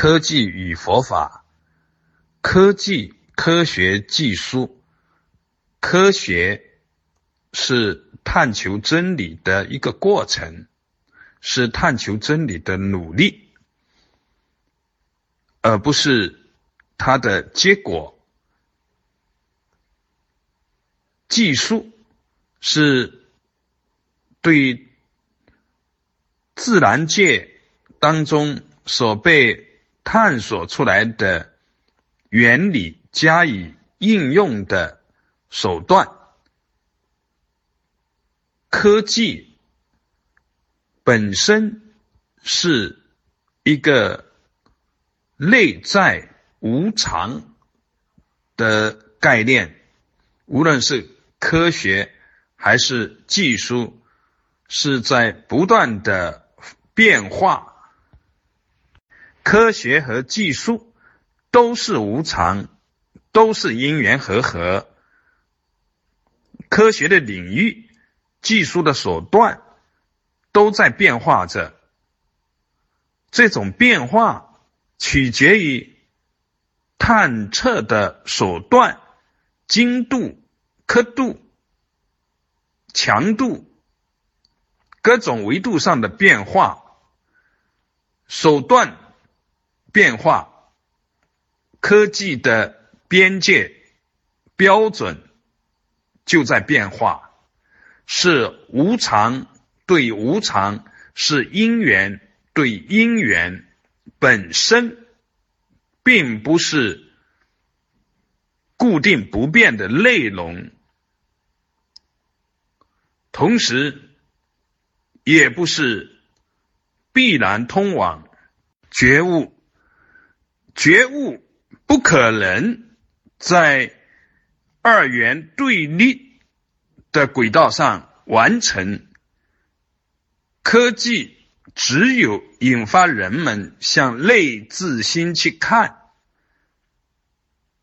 科技与佛法，科技、科学技术，科学是探求真理的一个过程，是探求真理的努力，而不是它的结果。技术是对自然界当中所被探索出来的原理加以应用的手段。科技本身是一个内在无常的概念，无论是。科学还是技术是在不断的变化，科学和技术都是无常，都是因缘和合。科学的领域、技术的手段都在变化着，这种变化取决于探测的手段精度。刻度、强度、各种维度上的变化，手段变化，科技的边界标准就在变化，是无常对无常，是因缘对因缘，本身并不是固定不变的内容。同时，也不是必然通往觉悟，觉悟不可能在二元对立的轨道上完成。科技只有引发人们向内自心去看，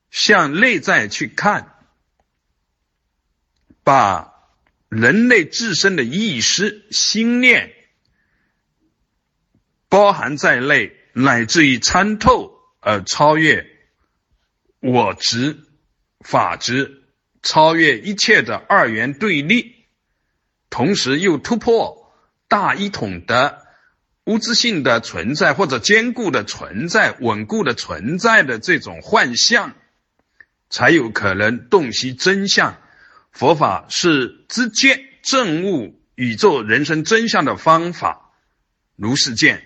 向内在去看，把。人类自身的意识、心念包含在内，乃至于参透而超越我执、法执，超越一切的二元对立，同时又突破大一统的物质性的存在或者坚固的存在、稳固的存在的这种幻象，才有可能洞悉真相。佛法是直接证悟宇宙人生真相的方法，如是见。